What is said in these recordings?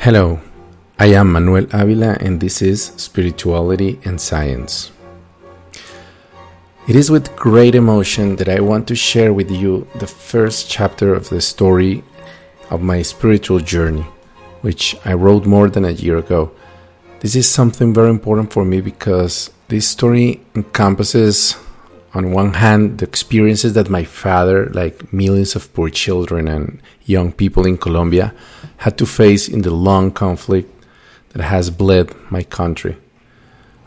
Hello, I am Manuel Avila, and this is Spirituality and Science. It is with great emotion that I want to share with you the first chapter of the story of my spiritual journey, which I wrote more than a year ago. This is something very important for me because this story encompasses, on one hand, the experiences that my father, like millions of poor children and young people in Colombia, had to face in the long conflict that has bled my country.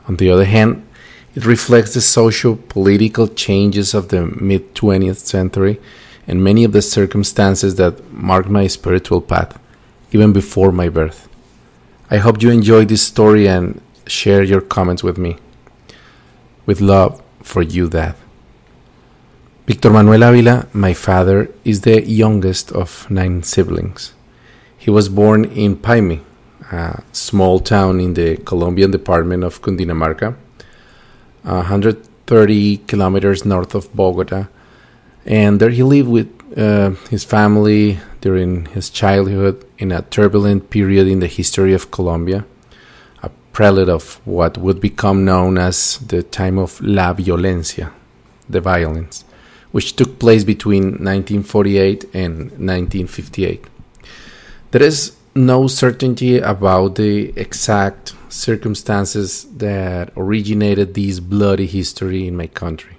On the other hand, it reflects the social political changes of the mid 20th century and many of the circumstances that marked my spiritual path, even before my birth. I hope you enjoy this story and share your comments with me. With love for you, Dad. Victor Manuel Avila, my father, is the youngest of nine siblings. He was born in Paime, a small town in the Colombian department of Cundinamarca, 130 kilometers north of Bogota. And there he lived with uh, his family during his childhood in a turbulent period in the history of Colombia, prelude of what would become known as the time of La Violencia, the violence, which took place between 1948 and 1958. There is no certainty about the exact circumstances that originated this bloody history in my country,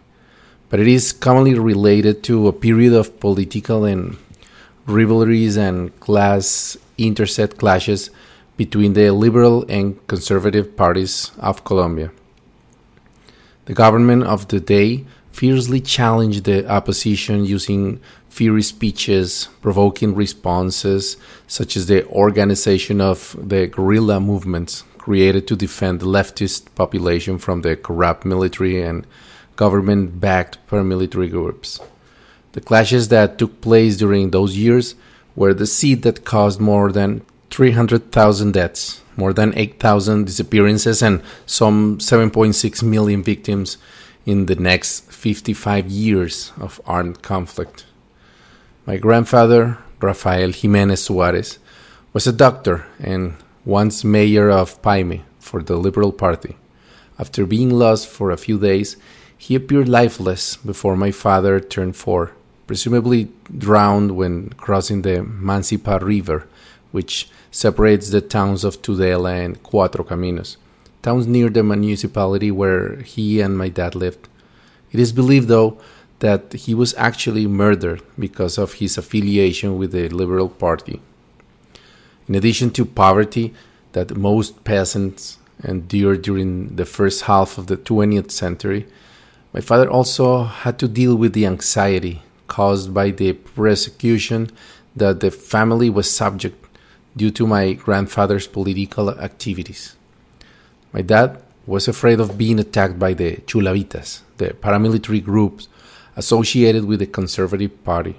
but it is commonly related to a period of political and rivalries and class intersect clashes between the liberal and conservative parties of Colombia. The government of the day fiercely challenged the opposition using fiery speeches, provoking responses, such as the organization of the guerrilla movements created to defend the leftist population from the corrupt military and government backed paramilitary groups. The clashes that took place during those years were the seed that caused more than 300,000 deaths, more than 8,000 disappearances, and some 7.6 million victims in the next 55 years of armed conflict. My grandfather, Rafael Jimenez Suarez, was a doctor and once mayor of Paime for the Liberal Party. After being lost for a few days, he appeared lifeless before my father turned four, presumably drowned when crossing the Mancipa River, which separates the towns of Tudela and Cuatro Caminos, towns near the municipality where he and my dad lived. It is believed, though, that he was actually murdered because of his affiliation with the Liberal Party. In addition to poverty that most peasants endured during the first half of the 20th century, my father also had to deal with the anxiety caused by the persecution that the family was subject due to my grandfather's political activities. My dad was afraid of being attacked by the Chulavitas, the paramilitary groups associated with the Conservative Party,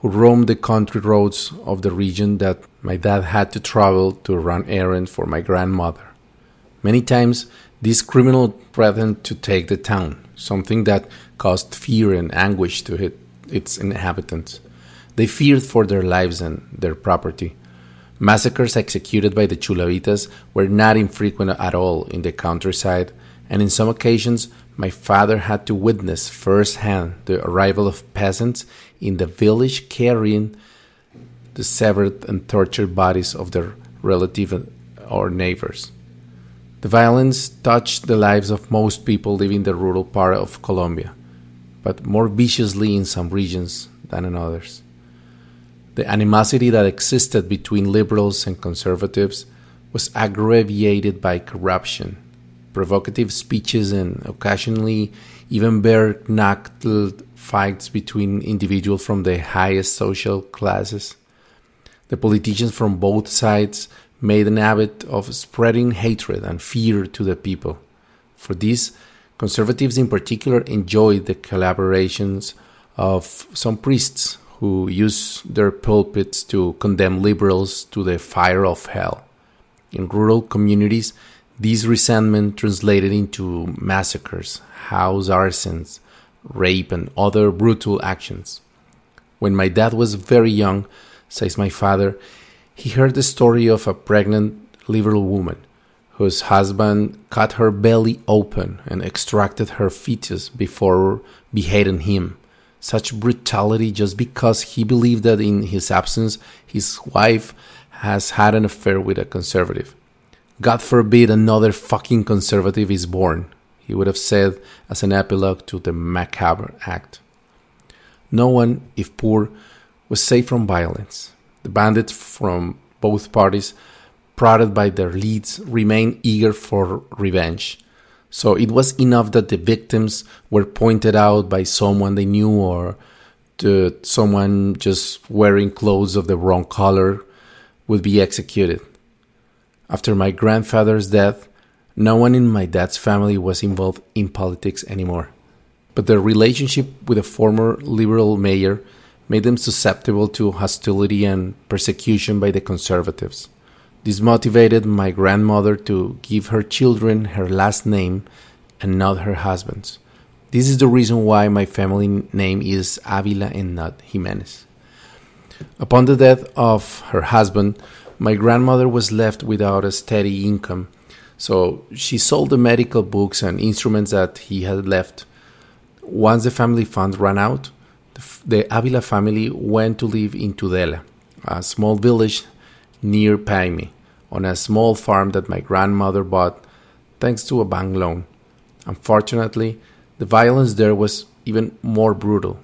who roamed the country roads of the region that my dad had to travel to run errands for my grandmother. Many times, these criminals threatened to take the town, something that caused fear and anguish to it, its inhabitants. They feared for their lives and their property. Massacres executed by the Chulavitas were not infrequent at all in the countryside, and in some occasions my father had to witness firsthand the arrival of peasants in the village carrying the severed and tortured bodies of their relatives or neighbors. The violence touched the lives of most people living in the rural part of Colombia, but more viciously in some regions than in others. The animosity that existed between liberals and conservatives was aggravated by corruption provocative speeches and occasionally even bare knuckled fights between individuals from the highest social classes. The politicians from both sides made an habit of spreading hatred and fear to the people. For this, conservatives in particular enjoyed the collaborations of some priests who use their pulpits to condemn liberals to the fire of hell. In rural communities, this resentment translated into massacres, house arsons, rape, and other brutal actions. When my dad was very young, says my father, he heard the story of a pregnant liberal woman whose husband cut her belly open and extracted her fetus before beheading him. Such brutality just because he believed that in his absence his wife has had an affair with a conservative. God forbid another fucking conservative is born, he would have said as an epilogue to the macabre act. No one, if poor, was safe from violence. The bandits from both parties prodded by their leads, remained eager for revenge. So it was enough that the victims were pointed out by someone they knew or to someone just wearing clothes of the wrong color would be executed. After my grandfather's death, no one in my dad's family was involved in politics anymore. But their relationship with a former liberal mayor made them susceptible to hostility and persecution by the conservatives. This motivated my grandmother to give her children her last name and not her husband's. This is the reason why my family name is Avila and not Jimenez. Upon the death of her husband, my grandmother was left without a steady income, so she sold the medical books and instruments that he had left. Once the family funds ran out, the Avila family went to live in Tudela, a small village near Paime on a small farm that my grandmother bought thanks to a bank loan. Unfortunately, the violence there was even more brutal.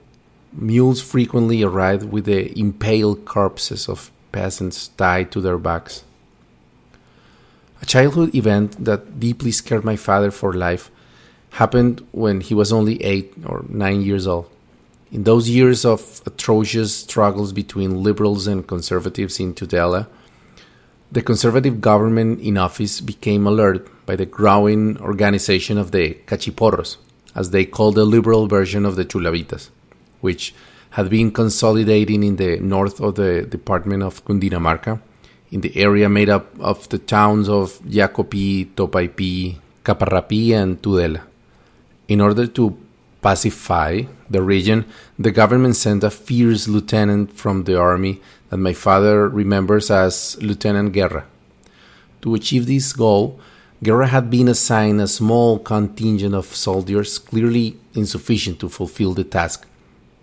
Mules frequently arrived with the impaled corpses of peasants tied to their backs. A childhood event that deeply scared my father for life happened when he was only eight or nine years old. In those years of atrocious struggles between liberals and conservatives in Tudela, the conservative government in office became alert by the growing organization of the cachiporros, as they called the liberal version of the chulavitas, which had been consolidating in the north of the department of Cundinamarca, in the area made up of the towns of Yacopi, Topaipi, Caparrapi, and Tudela. In order to pacify the region, the government sent a fierce lieutenant from the army that my father remembers as Lieutenant Guerra. To achieve this goal, Guerra had been assigned a small contingent of soldiers clearly insufficient to fulfill the task.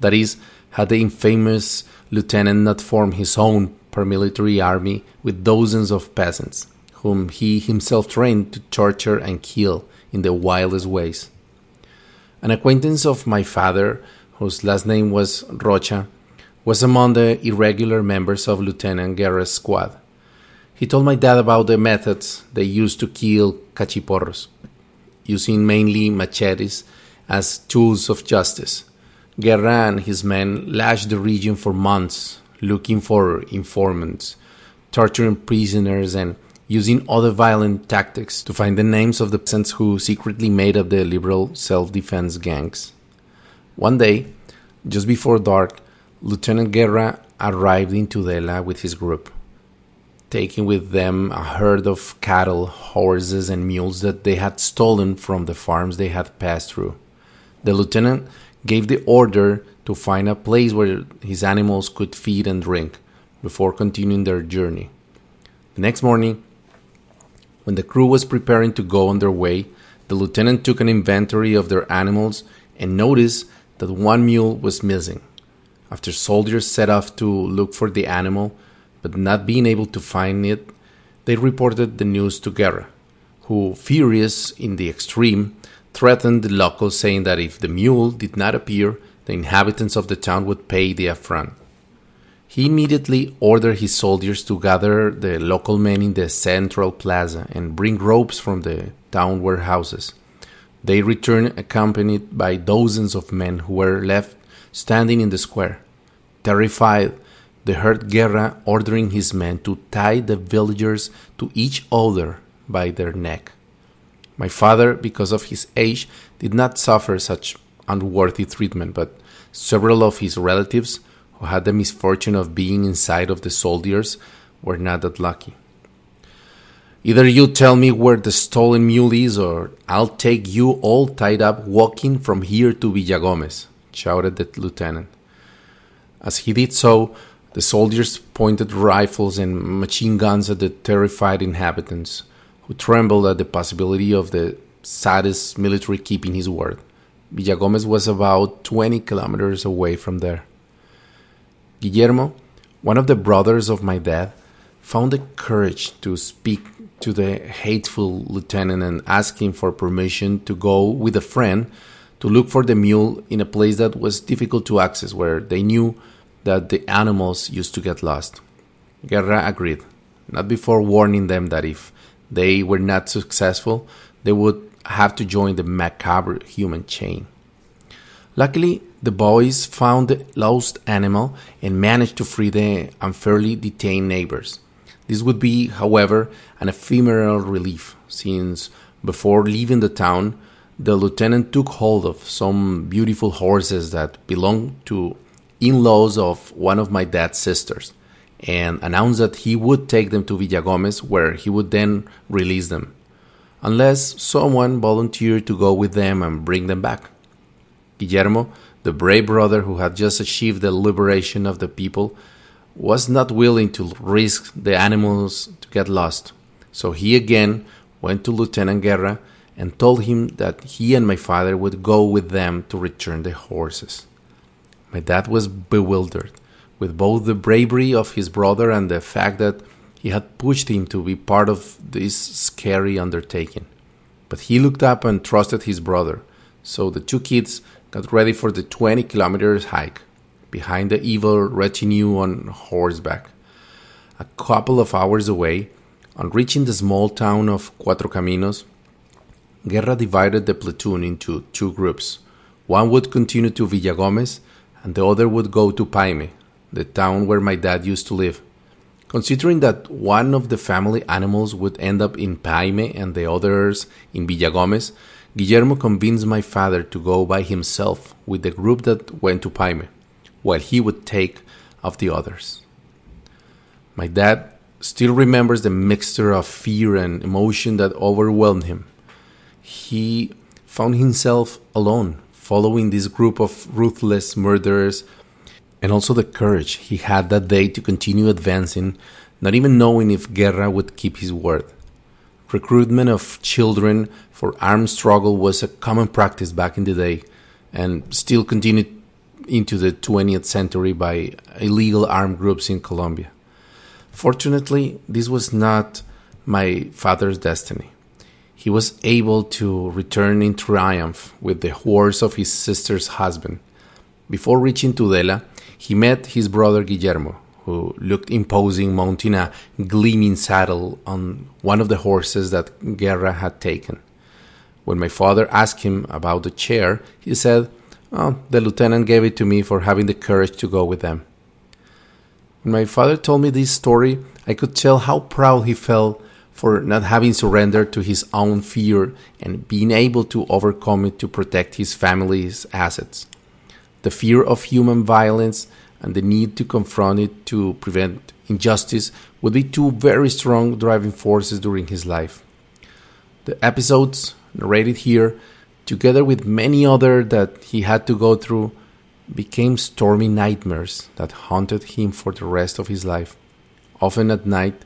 That is, had the infamous lieutenant not formed his own paramilitary army with dozens of peasants, whom he himself trained to torture and kill in the wildest ways. An acquaintance of my father, whose last name was Rocha, was among the irregular members of Lieutenant Guerra's squad. He told my dad about the methods they used to kill cachiporros, using mainly machetes as tools of justice. Guerra and his men lashed the region for months, looking for informants, torturing prisoners, and using other violent tactics to find the names of the peasants who secretly made up the liberal self defense gangs. One day, just before dark, Lieutenant Guerra arrived in Tudela with his group, taking with them a herd of cattle, horses, and mules that they had stolen from the farms they had passed through. The lieutenant gave the order to find a place where his animals could feed and drink before continuing their journey. The next morning, when the crew was preparing to go on their way, the lieutenant took an inventory of their animals and noticed that one mule was missing. After soldiers set off to look for the animal, but not being able to find it, they reported the news to Guerra, who, furious in the extreme, threatened the locals, saying that if the mule did not appear, the inhabitants of the town would pay the affront. He immediately ordered his soldiers to gather the local men in the central plaza and bring ropes from the town warehouses. They returned accompanied by dozens of men who were left standing in the square. Terrified, they heard Guerra ordering his men to tie the villagers to each other by their neck. My father, because of his age, did not suffer such unworthy treatment, but several of his relatives who had the misfortune of being inside of the soldiers were not that lucky. Either you tell me where the stolen mule is, or I'll take you all tied up walking from here to Villagomez, shouted the lieutenant. As he did so, The soldiers pointed rifles and machine guns at the terrified inhabitants, who trembled at the possibility of the saddest military keeping his word. Villagomez was about 20 kilometers away from there. Guillermo, one of the brothers of my dad, found the courage to speak to the hateful lieutenant and ask him for permission to go with a friend to look for the mule in a place that was difficult to access where they knew that the animals used to get lost. Guerra agreed, not before warning them that if they were not successful, they would have to join the macabre human chain. Luckily, the boys found the lost animal and managed to free the unfairly detained neighbors. This would be, however, an ephemeral relief, since before leaving the town, the lieutenant took hold of some beautiful horses that belonged to in laws of one of my dad's sisters and announced that he would take them to Villagomez, where he would then release them unless someone volunteered to go with them and bring them back. Guillermo, the brave brother who had just achieved the liberation of the people, was not willing to risk the animals to get lost. So he again went to Lieutenant Guerra and told him that he and my father would go with them to return the horses. My dad was bewildered with both the bravery of his brother and the fact that he had pushed him to be part of this scary undertaking. But he looked up and trusted his brother, so the two kids got ready for the 20 kilometers hike behind the evil retinue on horseback. A couple of hours away, on reaching the small town of Cuatro Caminos, Guerra divided the platoon into two groups. One would continue to Villagomez, and the other would go to Paime, the town where my dad used to live. Considering that one of the family animals would end up in Paime and the others in Villagomez, Guillermo convinced my father to go by himself with the group that went to Paime, while he would take of the others. My dad still remembers the mixture of fear and emotion that overwhelmed him. He found himself alone, following this group of ruthless murderers and also the courage he had that day to continue advancing, not even knowing if Guerra would keep his word. Recruitment of children for armed struggle was a common practice back in the day and still continued into the 20th century by illegal armed groups in Colombia. Fortunately, this was not my father's destiny. He was able to return in triumph with the horse of his sister's husband. Before reaching Tudela, he met his brother Guillermo, who looked imposing mounting a gleaming saddle on one of the horses that Guerra had taken. When my father asked him about the chair, he said, oh, The lieutenant gave it to me for having the courage to go with them. When my father told me this story, I could tell how proud he felt for not having surrendered to his own fear and being able to overcome it to protect his family's assets the fear of human violence and the need to confront it to prevent injustice would be two very strong driving forces during his life. The episodes narrated here, together with many other that he had to go through, became stormy nightmares that haunted him for the rest of his life. Often at night,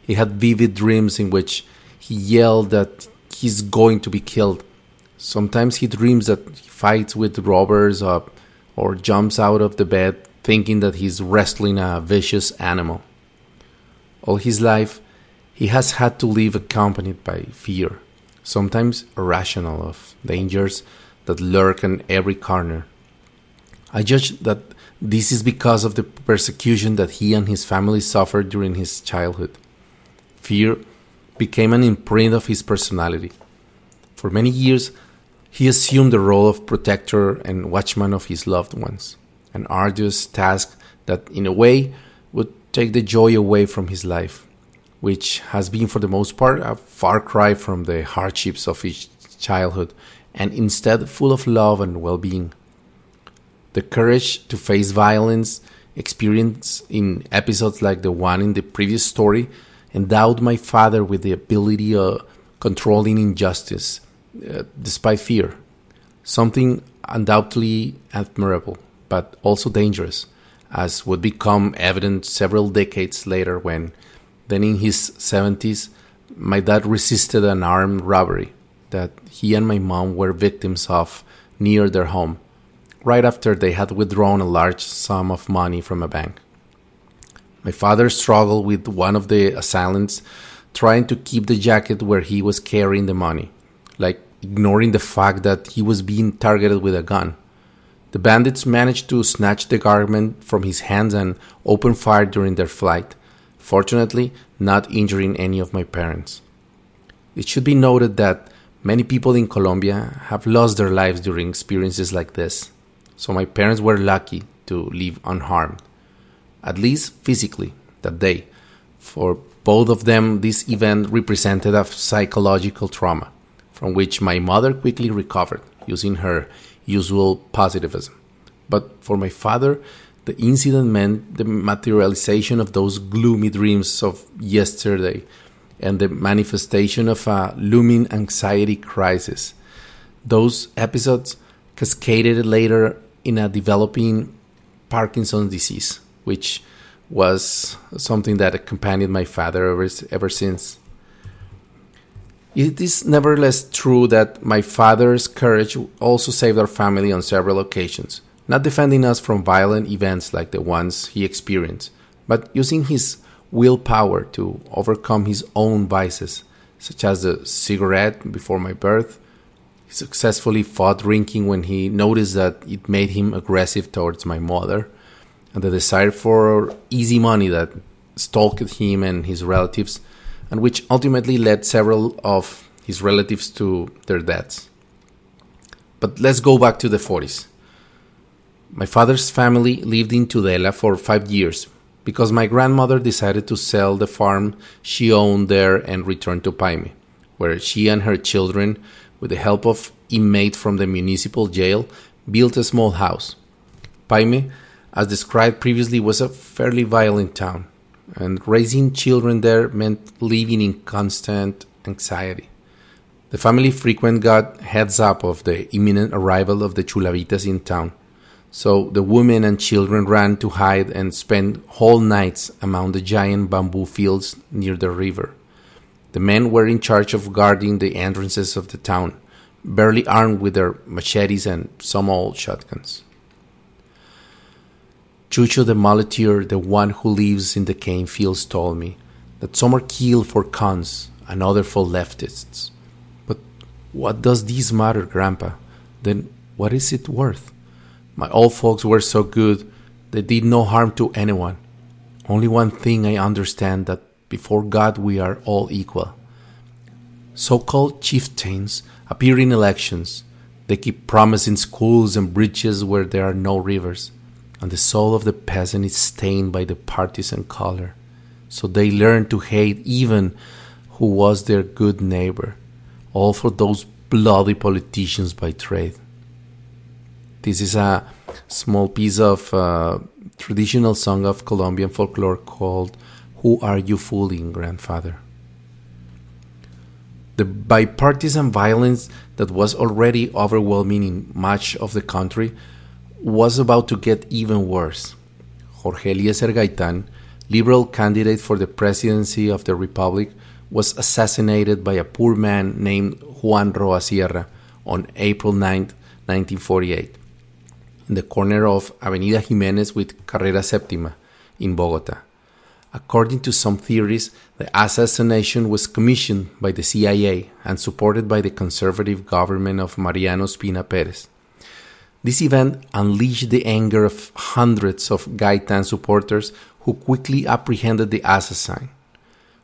he had vivid dreams in which he yelled that he's going to be killed. Sometimes he dreams that he fights with robbers or or jumps out of the bed thinking that he's wrestling a vicious animal. All his life, he has had to live accompanied by fear, sometimes irrational, of dangers that lurk in every corner. I judge that this is because of the persecution that he and his family suffered during his childhood. Fear became an imprint of his personality. For many years, he assumed the role of protector and watchman of his loved ones, an arduous task that, in a way, would take the joy away from his life, which has been, for the most part, a far cry from the hardships of his childhood and instead full of love and well being. The courage to face violence experienced in episodes like the one in the previous story endowed my father with the ability of controlling injustice uh, despite fear, something undoubtedly admirable, but also dangerous, as would become evident several decades later when, then in his 70s, my dad resisted an armed robbery that he and my mom were victims of near their home, right after they had withdrawn a large sum of money from a bank. My father struggled with one of the assailants, trying to keep the jacket where he was carrying the money, like ignoring the fact that he was being targeted with a gun. The bandits managed to snatch the garment from his hands and open fire during their flight, fortunately, not injuring any of my parents. It should be noted that many people in Colombia have lost their lives during experiences like this, so my parents were lucky to live unharmed, at least physically, that day. For both of them, this event represented a psychological trauma from which my mother quickly recovered using her usual positivism. But for my father, the incident meant the materialization of those gloomy dreams of yesterday and the manifestation of a looming anxiety crisis. Those episodes cascaded later in a developing Parkinson's disease, which was something that accompanied my father ever, ever since. It is nevertheless true that my father's courage also saved our family on several occasions, not defending us from violent events like the ones he experienced, but using his willpower to overcome his own vices, such as the cigarette before my birth. He successfully fought drinking when he noticed that it made him aggressive towards my mother, and the desire for easy money that stalked him and his relatives and which ultimately led several of his relatives to their deaths. But let's go back to the 40s. My father's family lived in Tudela for five years because my grandmother decided to sell the farm she owned there and return to Paime, where she and her children, with the help of inmate from the municipal jail, built a small house. Paime, as described previously, was a fairly violent town and raising children there meant living in constant anxiety. The family frequent got heads up of the imminent arrival of the Chulavitas in town, so the women and children ran to hide and spend whole nights among the giant bamboo fields near the river. The men were in charge of guarding the entrances of the town, barely armed with their machetes and some old shotguns. Chucho the muleteer, the one who lives in the cane fields, told me that some are killed for cons and other for leftists. But what does this matter, Grandpa? Then what is it worth? My old folks were so good, they did no harm to anyone. Only one thing I understand that before God we are all equal. So called chieftains appear in elections. They keep promising schools and bridges where there are no rivers and the soul of the peasant is stained by the partisan color. So they learn to hate even who was their good neighbor, all for those bloody politicians by trade. This is a small piece of uh, traditional song of Colombian folklore called Who Are You Fooling, Grandfather? The bipartisan violence that was already overwhelming in much of the country was about to get even worse. Jorge Eliecer Gaitan, liberal candidate for the presidency of the Republic, was assassinated by a poor man named Juan Roa Sierra on April 9, 1948, in the corner of Avenida Jimenez with Carrera Septima in Bogota. According to some theories, the assassination was commissioned by the CIA and supported by the conservative government of Mariano Ospina Perez. This event unleashed the anger of hundreds of Gaitan supporters who quickly apprehended the assassin,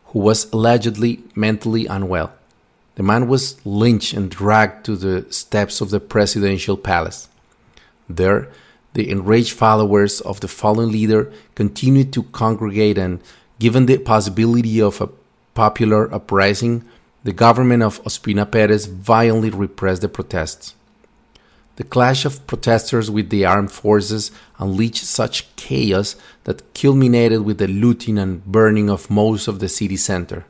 who was allegedly mentally unwell. The man was lynched and dragged to the steps of the presidential palace. There, the enraged followers of the fallen leader continued to congregate, and given the possibility of a popular uprising, the government of Ospina Perez violently repressed the protests. The clash of protesters with the armed forces unleashed such chaos that culminated with the looting and burning of most of the city center.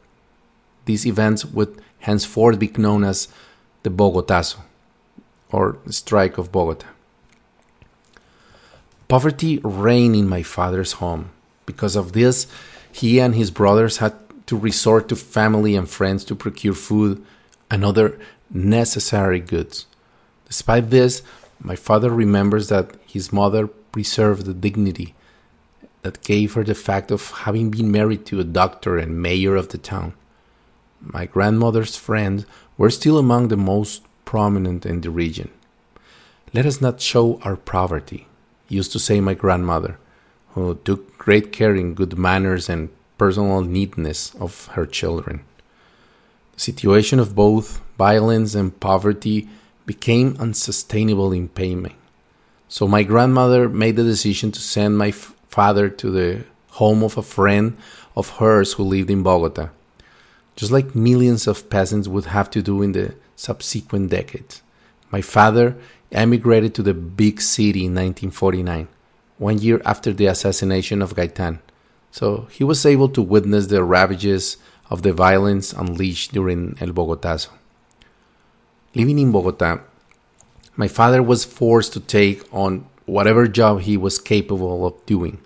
These events would henceforth be known as the Bogotazo, or Strike of Bogota. Poverty reigned in my father's home. Because of this, he and his brothers had to resort to family and friends to procure food and other necessary goods. Despite this, my father remembers that his mother preserved the dignity that gave her the fact of having been married to a doctor and mayor of the town. My grandmother's friends were still among the most prominent in the region. Let us not show our poverty, used to say my grandmother, who took great care in good manners and personal neatness of her children. The situation of both violence and poverty became unsustainable in Paime. So my grandmother made the decision to send my father to the home of a friend of hers who lived in Bogota, just like millions of peasants would have to do in the subsequent decades. My father emigrated to the big city in 1949, one year after the assassination of Gaitan, so he was able to witness the ravages of the violence unleashed during El Bogotazo. Living in Bogota, my father was forced to take on whatever job he was capable of doing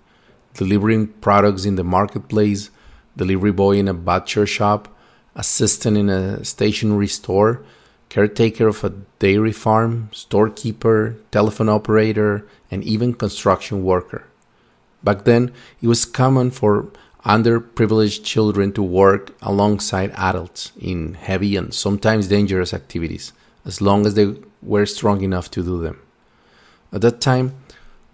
delivering products in the marketplace, delivery boy in a butcher shop, assistant in a stationery store, caretaker of a dairy farm, storekeeper, telephone operator, and even construction worker. Back then, it was common for underprivileged children to work alongside adults in heavy and sometimes dangerous activities, as long as they were strong enough to do them. At that time,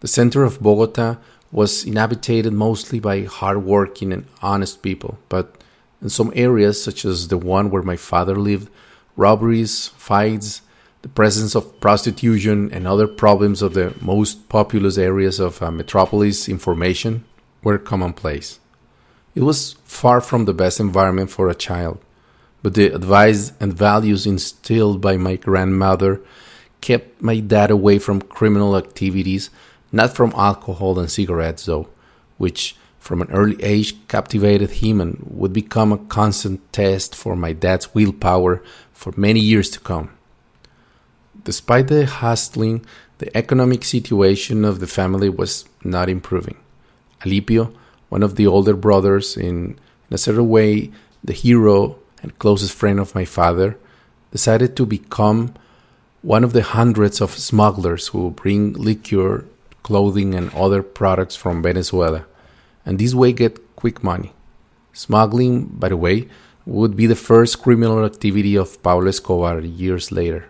the center of Bogota was inhabited mostly by hardworking and honest people, but in some areas, such as the one where my father lived, robberies, fights, the presence of prostitution, and other problems of the most populous areas of a metropolis information were commonplace. It was far from the best environment for a child, but the advice and values instilled by my grandmother kept my dad away from criminal activities, not from alcohol and cigarettes, though, which from an early age captivated him and would become a constant test for my dad's willpower for many years to come. Despite the hustling, the economic situation of the family was not improving. Alipio, one of the older brothers, in, in a certain way the hero and closest friend of my father, decided to become one of the hundreds of smugglers who bring liquor, clothing, and other products from Venezuela, and this way get quick money. Smuggling, by the way, would be the first criminal activity of Pablo Escobar years later.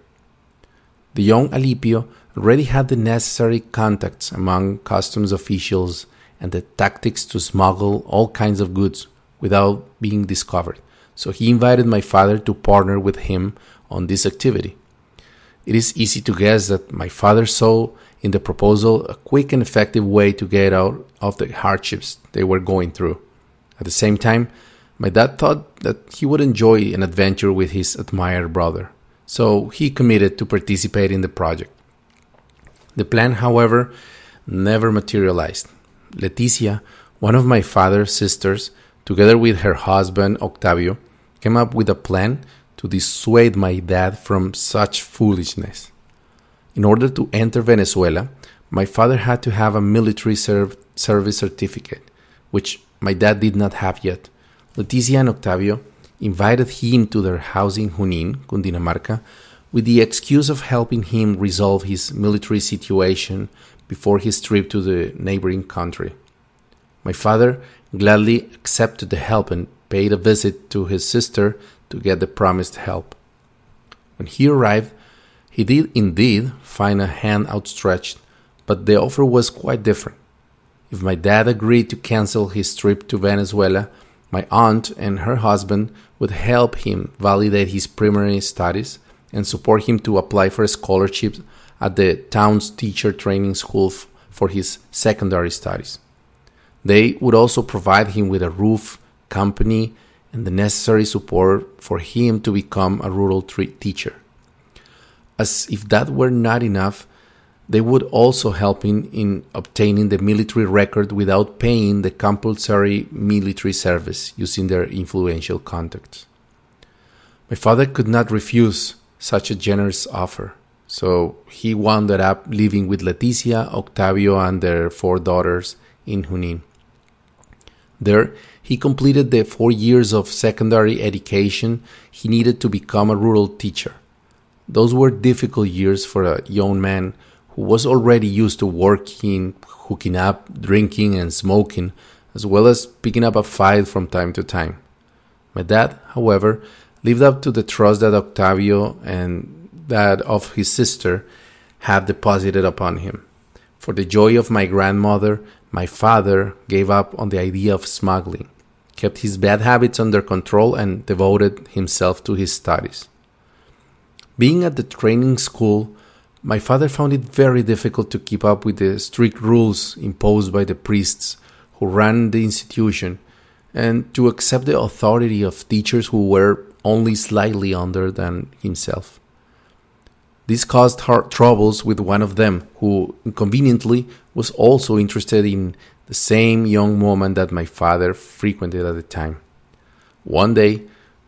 The young Alipio already had the necessary contacts among customs officials and the tactics to smuggle all kinds of goods without being discovered, so he invited my father to partner with him on this activity. It is easy to guess that my father saw in the proposal a quick and effective way to get out of the hardships they were going through. At the same time, my dad thought that he would enjoy an adventure with his admired brother, so he committed to participate in the project. The plan, however, never materialized. Leticia, one of my father's sisters, together with her husband Octavio, came up with a plan to dissuade my dad from such foolishness. In order to enter Venezuela, my father had to have a military serv- service certificate, which my dad did not have yet. Leticia and Octavio invited him to their house in Junin, Cundinamarca, with the excuse of helping him resolve his military situation before his trip to the neighboring country. My father gladly accepted the help and paid a visit to his sister to get the promised help. When he arrived, he did indeed find a hand outstretched, but the offer was quite different. If my dad agreed to cancel his trip to Venezuela, my aunt and her husband would help him validate his primary studies and support him to apply for a scholarship at the town's teacher training school f- for his secondary studies. They would also provide him with a roof, company, and the necessary support for him to become a rural teacher. As if that were not enough, they would also help him in obtaining the military record without paying the compulsory military service using their influential contacts. My father could not refuse such a generous offer, So he wound up living with Leticia, Octavio, and their four daughters in Junin. There, he completed the four years of secondary education he needed to become a rural teacher. Those were difficult years for a young man who was already used to working, hooking up, drinking, and smoking, as well as picking up a fight from time to time. My dad, however, lived up to the trust that Octavio and that of his sister had deposited upon him. For the joy of my grandmother, my father gave up on the idea of smuggling, kept his bad habits under control, and devoted himself to his studies. Being at the training school, my father found it very difficult to keep up with the strict rules imposed by the priests who ran the institution and to accept the authority of teachers who were only slightly under than himself. This caused troubles with one of them, who inconveniently was also interested in the same young woman that my father frequented at the time. One day,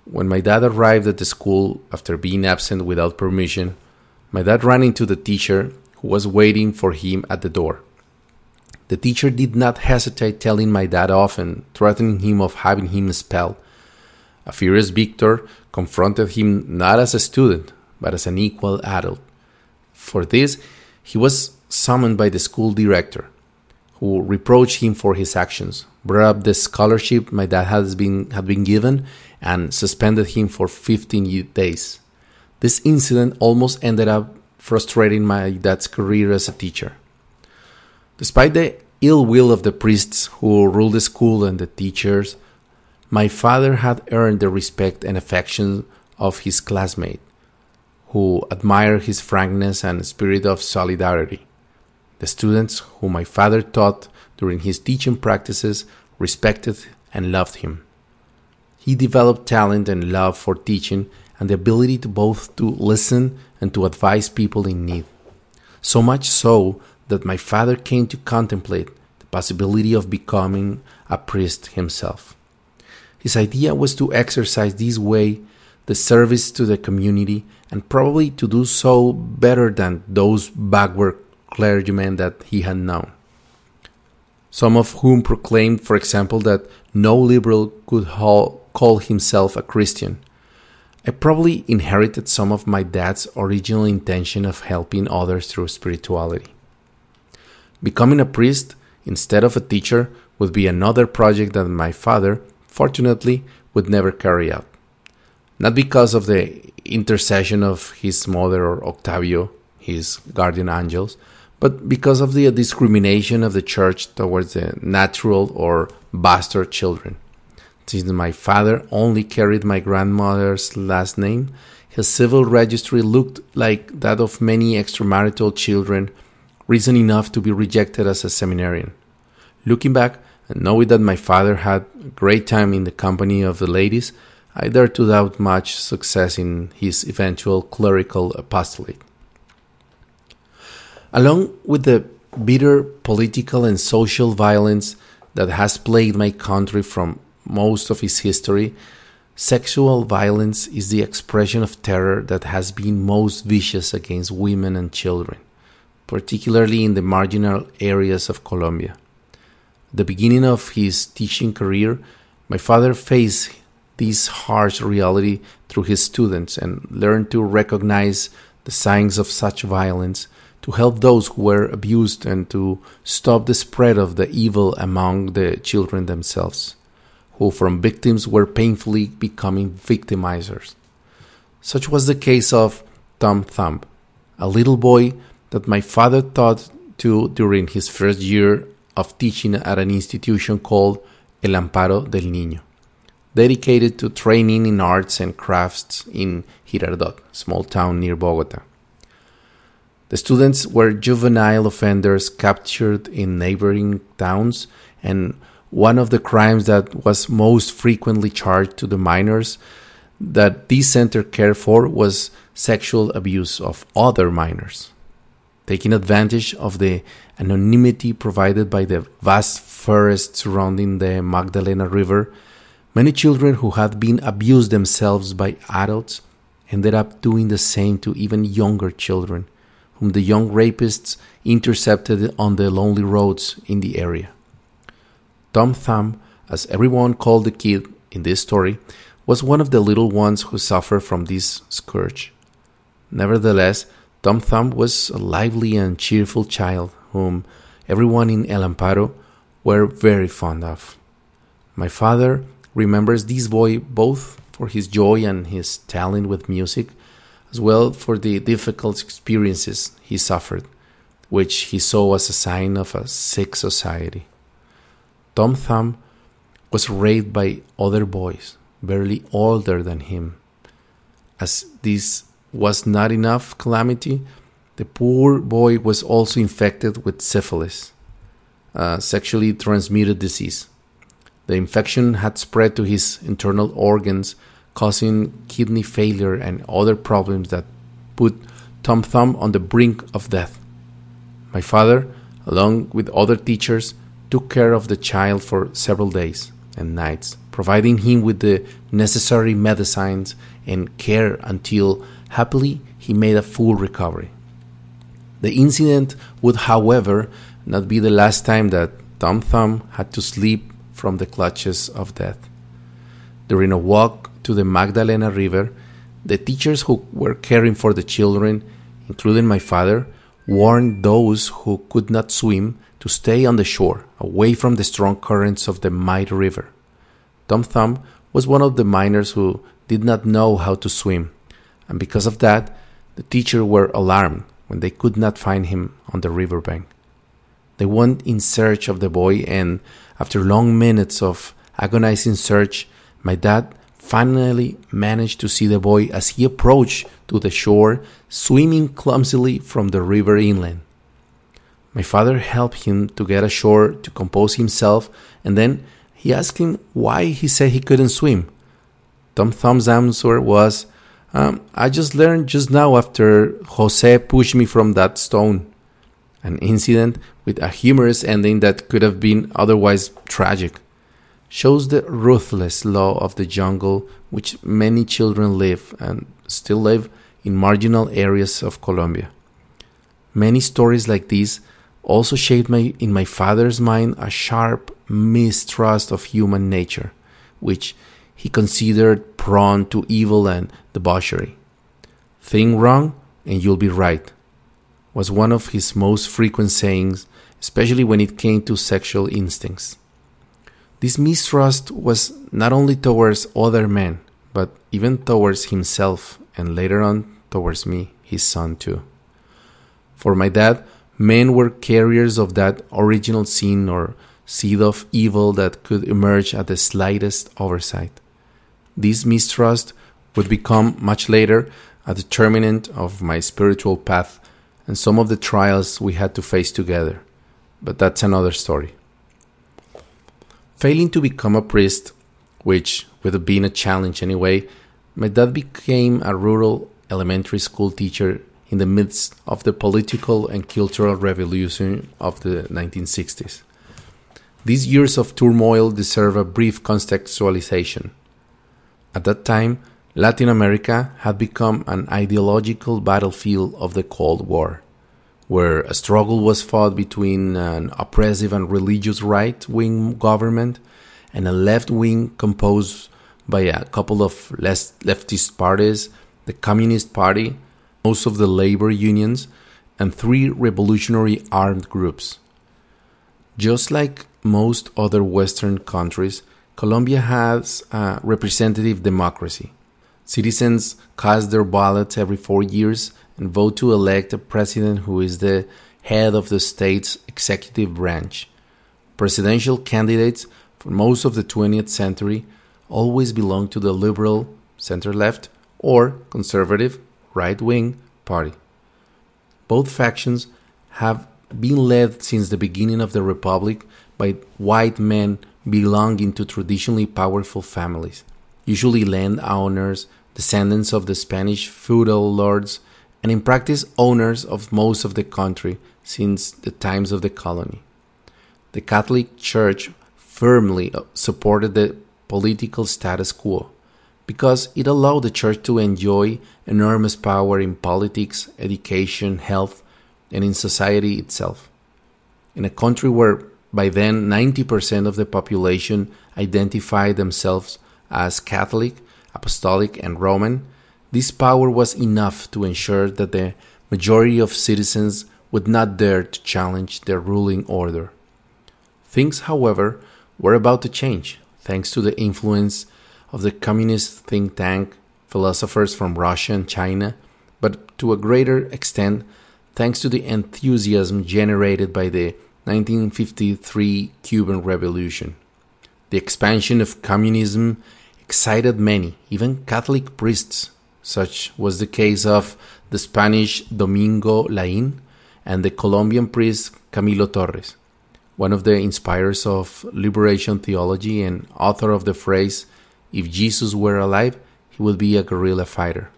when my dad arrived at the school after being absent without permission, my dad ran into the teacher who was waiting for him at the door. The teacher did not hesitate telling my dad off and threatening him of having him expelled. A furious Victor confronted him not as a student, but as an equal adult. For this, he was summoned by the school director, who reproached him for his actions, brought up the scholarship my dad has been, had been given, and suspended him for 15 days. This incident almost ended up frustrating my dad's career as a teacher. Despite the ill will of the priests who ruled the school and the teachers, my father had earned the respect and affection of his classmates, who admired his frankness and spirit of solidarity. The students whom my father taught during his teaching practices respected and loved him. He developed talent and love for teaching and the ability to both to listen and to advise people in need. So much so that my father came to contemplate the possibility of becoming a priest himself. His idea was to exercise this way the service to the community and probably to do so better than those backward clergymen that he had known. Some of whom proclaimed, for example, that no liberal could call himself a Christian. I probably inherited some of my dad's original intention of helping others through spirituality. Becoming a priest instead of a teacher would be another project that my father, fortunately, would never carry out. Not because of the intercession of his mother or Octavio, his guardian angels, but because of the discrimination of the church towards the natural or bastard children. Since my father only carried my grandmother's last name, his civil registry looked like that of many extramarital children reason enough to be rejected as a seminarian. Looking back, and knowing that my father had a great time in the company of the ladies, I dare to doubt much success in his eventual clerical apostolate. Along with the bitter political and social violence that has plagued my country from most of its history, sexual violence is the expression of terror that has been most vicious against women and children particularly in the marginal areas of Colombia. At the beginning of his teaching career, my father faced this harsh reality through his students and learned to recognize the signs of such violence to help those who were abused and to stop the spread of the evil among the children themselves, who from victims were painfully becoming victimizers. Such was the case of Tom Thumb, a little boy that my father taught to during his first year of teaching at an institution called El Amparo del Niño, dedicated to training in arts and crafts in Girardot, small town near Bogota. The students were juvenile offenders captured in neighboring towns, and one of the crimes that was most frequently charged to the minors that this center cared for was sexual abuse of other minors taking advantage of the anonymity provided by the vast forest surrounding the Magdalena River, many children who had been abused themselves by adults ended up doing the same to even younger children, whom the young rapists intercepted on the lonely roads in the area. Tom Thumb, as everyone called the kid in this story, was one of the little ones who suffered from this scourge. Nevertheless, Tom Thumb was a lively and cheerful child whom everyone in El Amparo were very fond of. My father remembers this boy both for his joy and his talent with music, as well for the difficult experiences he suffered, which he saw as a sign of a sick society. Tom Thumb was raped by other boys barely older than him. As this was not enough calamity, the poor boy was also infected with syphilis, a sexually transmitted disease. The infection had spread to his internal organs, causing kidney failure and other problems that put Tom Thumb on the brink of death. My father, along with other teachers, took care of the child for several days and nights providing him with the necessary medicines and care until, happily, he made a full recovery. The incident would, however, not be the last time that Tom Thumb had to sleep from the clutches of death. During a walk to the Magdalena River, the teachers who were caring for the children, including my father, warned those who could not swim to stay on the shore, away from the strong currents of the mighty river. Tom Thumb was one of the minors who did not know how to swim, and because of that, the teachers were alarmed when they could not find him on the riverbank. They went in search of the boy, and after long minutes of agonizing search, my dad finally managed to see the boy as he approached to the shore, swimming clumsily from the river inland. My father helped him to get ashore to compose himself, and then he asked him why he said he couldn't swim. Tom Thumb's answer was, um, I just learned just now after Jose pushed me from that stone. An incident with a humorous ending that could have been otherwise tragic shows the ruthless law of the jungle which many children live and still live in marginal areas of Colombia. Many stories like these also shaped my, in my father's mind a sharp mistrust of human nature, which he considered prone to evil and debauchery. Think wrong and you'll be right was one of his most frequent sayings, especially when it came to sexual instincts. This mistrust was not only towards other men, but even towards himself and later on towards me, his son, too. For my dad, men were carriers of that original sin or seed of evil that could emerge at the slightest oversight. This mistrust would become much later a determinant of my spiritual path and some of the trials we had to face together. But that's another story. Failing to become a priest, which would have been a challenge anyway, my dad became a rural elementary school teacher in the midst of the political and cultural revolution of the 1960s. These years of turmoil deserve a brief contextualization. At that time, Latin America had become an ideological battlefield of the Cold War, where a struggle was fought between an oppressive and religious right wing government and a left wing composed by a couple of leftist parties, the Communist Party, most of the labor unions, and three revolutionary armed groups. Just like most other Western countries, Colombia has a representative democracy. Citizens cast their ballots every four years and vote to elect a president who is the head of the state's executive branch. Presidential candidates for most of the 20th century always belonged to the liberal, center left, or conservative, right wing party. Both factions have been led since the beginning of the Republic by white men belonging to traditionally powerful families, usually landowners, descendants of the Spanish feudal lords, and in practice owners of most of the country since the times of the colony. The Catholic Church firmly uh, supported the political status quo, because it allowed the church to enjoy enormous power in politics, education, health, and in society itself. In a country where by then 90% of the population identified themselves as Catholic, Apostolic, and Roman, this power was enough to ensure that the majority of citizens would not dare to challenge their ruling order. Things, however, were about to change thanks to the influence of the communist think tank, philosophers from Russia and China, but to a greater extent thanks to the enthusiasm generated by the 1953 Cuban Revolution. The expansion of communism excited many, even Catholic priests, such was the case of the Spanish Domingo Laín and the Colombian priest Camilo Torres, one of the inspirers of liberation theology and author of the phrase, If Jesus were alive, he would be a guerrilla fighter.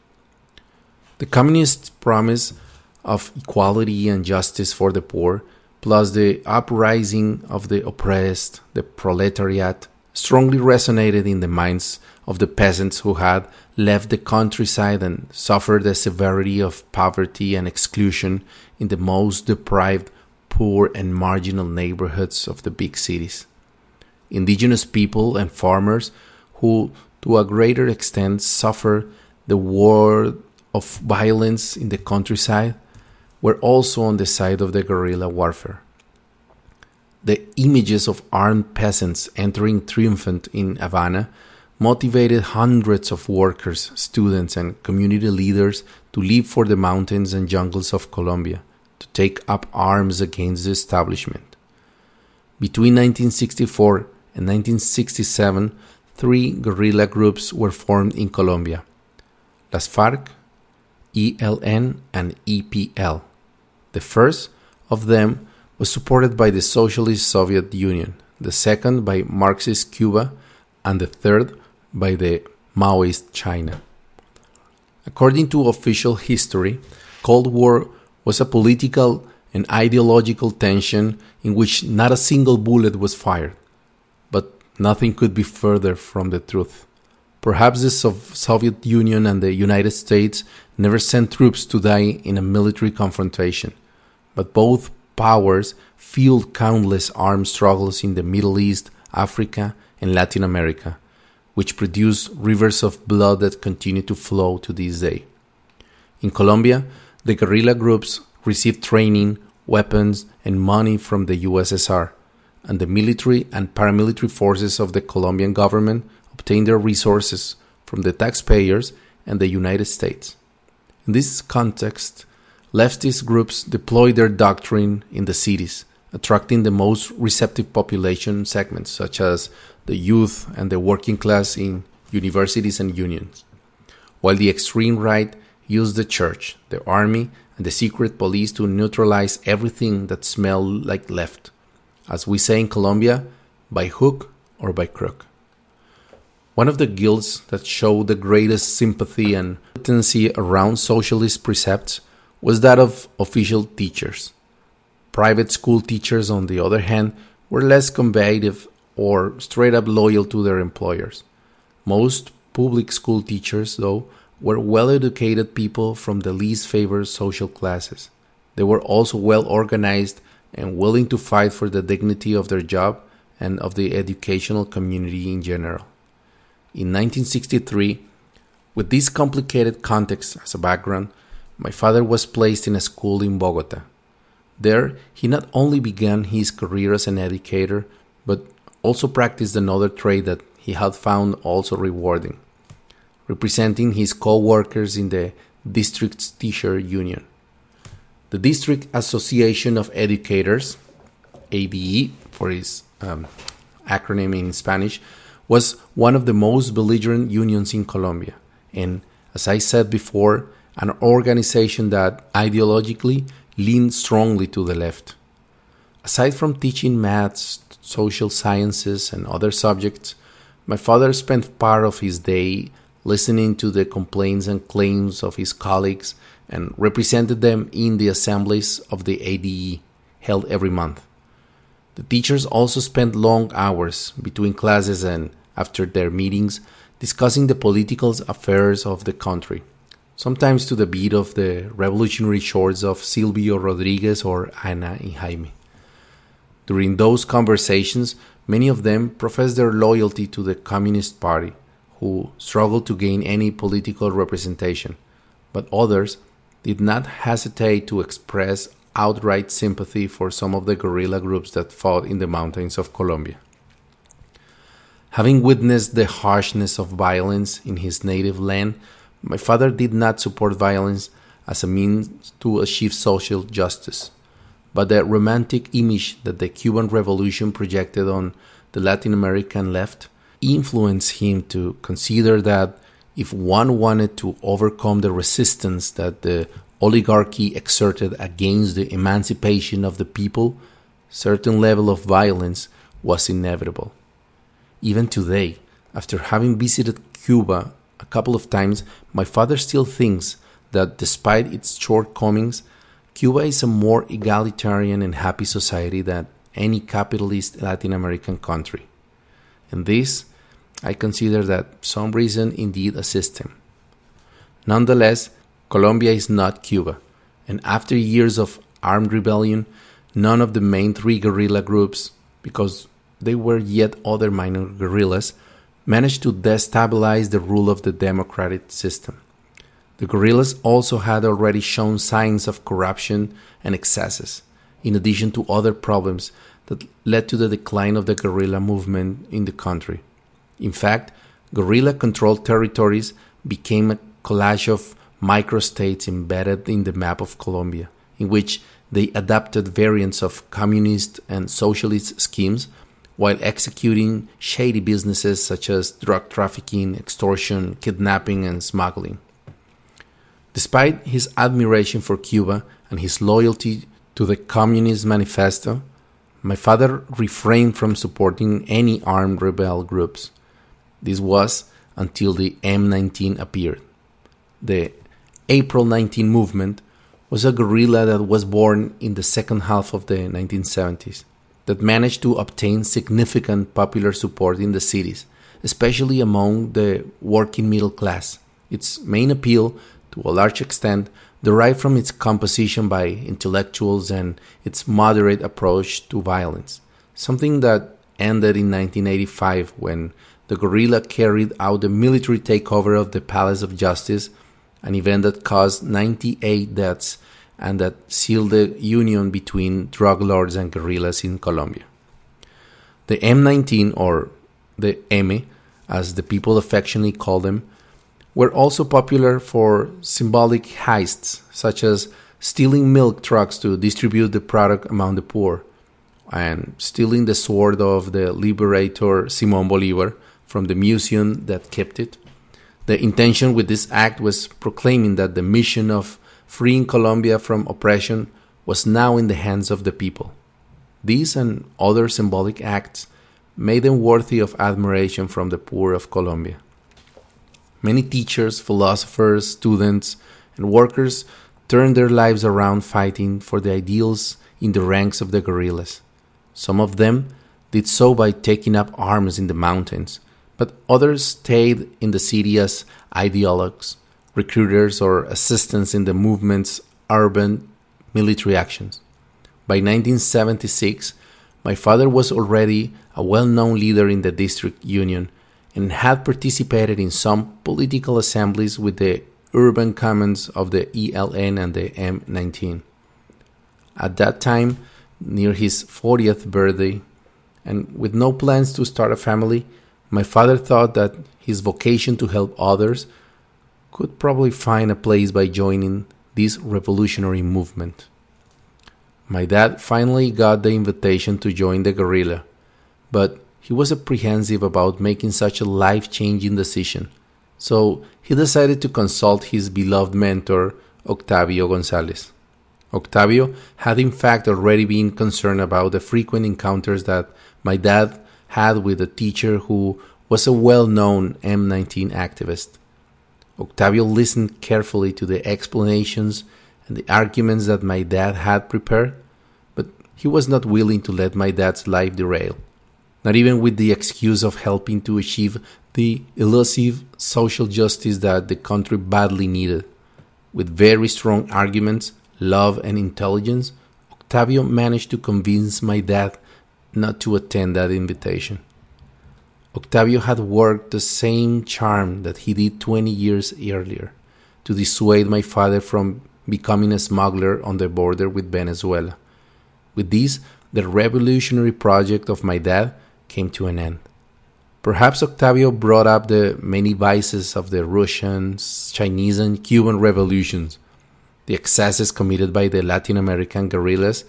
The communist promise of equality and justice for the poor, plus the uprising of the oppressed, the proletariat, strongly resonated in the minds of the peasants who had left the countryside and suffered the severity of poverty and exclusion in the most deprived, poor, and marginal neighborhoods of the big cities. Indigenous people and farmers who, to a greater extent, suffer the war of violence in the countryside were also on the side of the guerrilla warfare. The images of armed peasants entering triumphant in Havana motivated hundreds of workers, students, and community leaders to leave for the mountains and jungles of Colombia to take up arms against the establishment. Between 1964 and 1967, three guerrilla groups were formed in Colombia Las FARC, ELN, and EPL. The first of them was supported by the Socialist Soviet Union, the second by Marxist Cuba, and the third by the Maoist China. According to official history, Cold War was a political and ideological tension in which not a single bullet was fired. But nothing could be further from the truth. Perhaps the Soviet Union and the United States never sent troops to die in a military confrontation, but both powers fueled countless armed struggles in the Middle East, Africa, and Latin America, which produced rivers of blood that continue to flow to this day. In Colombia, the guerrilla groups received training, weapons, and money from the USSR, and the military and paramilitary forces of the Colombian government obtained their resources from the taxpayers and the United States. In this context, leftist groups deployed their doctrine in the cities, attracting the most receptive population segments, such as the youth and the working class in universities and unions, while the extreme right used the church, the army, and the secret police to neutralize everything that smelled like left. As we say in Colombia, by hook or by crook. One of the guilds that showed the greatest sympathy and militancy around socialist precepts was that of official teachers. Private school teachers, on the other hand, were less combative or straight up loyal to their employers. Most public school teachers, though, were well educated people from the least favored social classes. They were also well organized and willing to fight for the dignity of their job and of the educational community in general. In 1963, with this complicated context as a background, my father was placed in a school in Bogota. There, he not only began his career as an educator, but also practiced another trade that he had found also rewarding, representing his co workers in the district's teacher union. The District Association of Educators, ADE for its um, acronym in Spanish, was one of the most belligerent unions in Colombia, and as I said before, an organization that ideologically leaned strongly to the left. Aside from teaching maths, social sciences, and other subjects, my father spent part of his day listening to the complaints and claims of his colleagues and represented them in the assemblies of the ADE held every month. The teachers also spent long hours between classes and after their meetings discussing the political affairs of the country, sometimes to the beat of the revolutionary shorts of Silvio Rodriguez or Ana y Jaime. During those conversations, many of them professed their loyalty to the Communist Party, who struggled to gain any political representation, but others did not hesitate to express outright sympathy for some of the guerrilla groups that fought in the mountains of Colombia. Having witnessed the harshness of violence in his native land, my father did not support violence as a means to achieve social justice, but the romantic image that the Cuban Revolution projected on the Latin American left influenced him to consider that if one wanted to overcome the resistance that the oligarchy exerted against the emancipation of the people, certain level of violence was inevitable. Even today, after having visited Cuba a couple of times, my father still thinks that despite its shortcomings, Cuba is a more egalitarian and happy society than any capitalist Latin American country. And this, I consider that some reason indeed assist him. Nonetheless, Colombia is not Cuba, and after years of armed rebellion, none of the main three guerrilla groups, because they were yet other minor guerrillas, managed to destabilize the rule of the democratic system. The guerrillas also had already shown signs of corruption and excesses, in addition to other problems that led to the decline of the guerrilla movement in the country. In fact, guerrilla controlled territories became a collage of microstates embedded in the map of Colombia, in which they adapted variants of communist and socialist schemes while executing shady businesses such as drug trafficking, extortion, kidnapping, and smuggling. Despite his admiration for Cuba and his loyalty to the Communist Manifesto, my father refrained from supporting any armed rebel groups. This was until the M19 appeared. The April 19 movement was a guerrilla that was born in the second half of the 1970s that managed to obtain significant popular support in the cities, especially among the working middle class. Its main appeal, to a large extent, derived from its composition by intellectuals and its moderate approach to violence, something that ended in 1985 when the guerrilla carried out the military takeover of the Palace of Justice an event that caused 98 deaths and that sealed the union between drug lords and guerrillas in Colombia. The M19, or the M, as the people affectionately call them, were also popular for symbolic heists, such as stealing milk trucks to distribute the product among the poor, and stealing the sword of the liberator Simon Bolivar from the museum that kept it, the intention with this act was proclaiming that the mission of freeing Colombia from oppression was now in the hands of the people. These and other symbolic acts made them worthy of admiration from the poor of Colombia. Many teachers, philosophers, students, and workers turned their lives around fighting for the ideals in the ranks of the guerrillas. Some of them did so by taking up arms in the mountains, but others stayed in the city as ideologues, recruiters, or assistants in the movement's urban military actions. By 1976, my father was already a well known leader in the district union and had participated in some political assemblies with the urban commons of the ELN and the M19. At that time, near his 40th birthday, and with no plans to start a family, my father thought that his vocation to help others could probably find a place by joining this revolutionary movement. My dad finally got the invitation to join the guerrilla, but he was apprehensive about making such a life changing decision, so he decided to consult his beloved mentor, Octavio Gonzalez. Octavio had in fact already been concerned about the frequent encounters that my dad had with a teacher who was a well known M19 activist. Octavio listened carefully to the explanations and the arguments that my dad had prepared, but he was not willing to let my dad's life derail. Not even with the excuse of helping to achieve the elusive social justice that the country badly needed. With very strong arguments, love, and intelligence, Octavio managed to convince my dad not to attend that invitation. Octavio had worked the same charm that he did 20 years earlier to dissuade my father from becoming a smuggler on the border with Venezuela. With this, the revolutionary project of my dad came to an end. Perhaps Octavio brought up the many vices of the Russian, Chinese, and Cuban revolutions, the excesses committed by the Latin American guerrillas,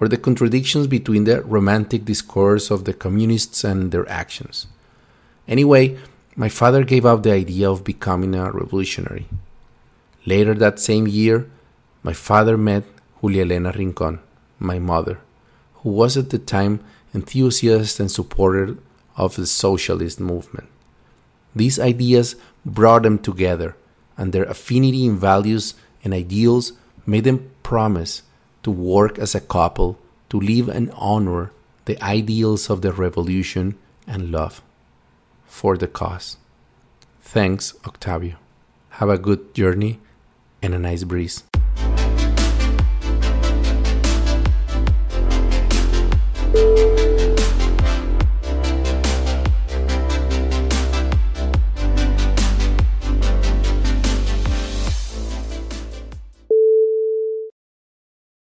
or the contradictions between the romantic discourse of the communists and their actions. Anyway, my father gave up the idea of becoming a revolutionary. Later that same year, my father met Julia Elena Rincon, my mother, who was at the time enthusiast and supporter of the socialist movement. These ideas brought them together, and their affinity in values and ideals made them promise to work as a couple to live and honor the ideals of the revolution and love for the cause. Thanks, Octavio. Have a good journey and a nice breeze.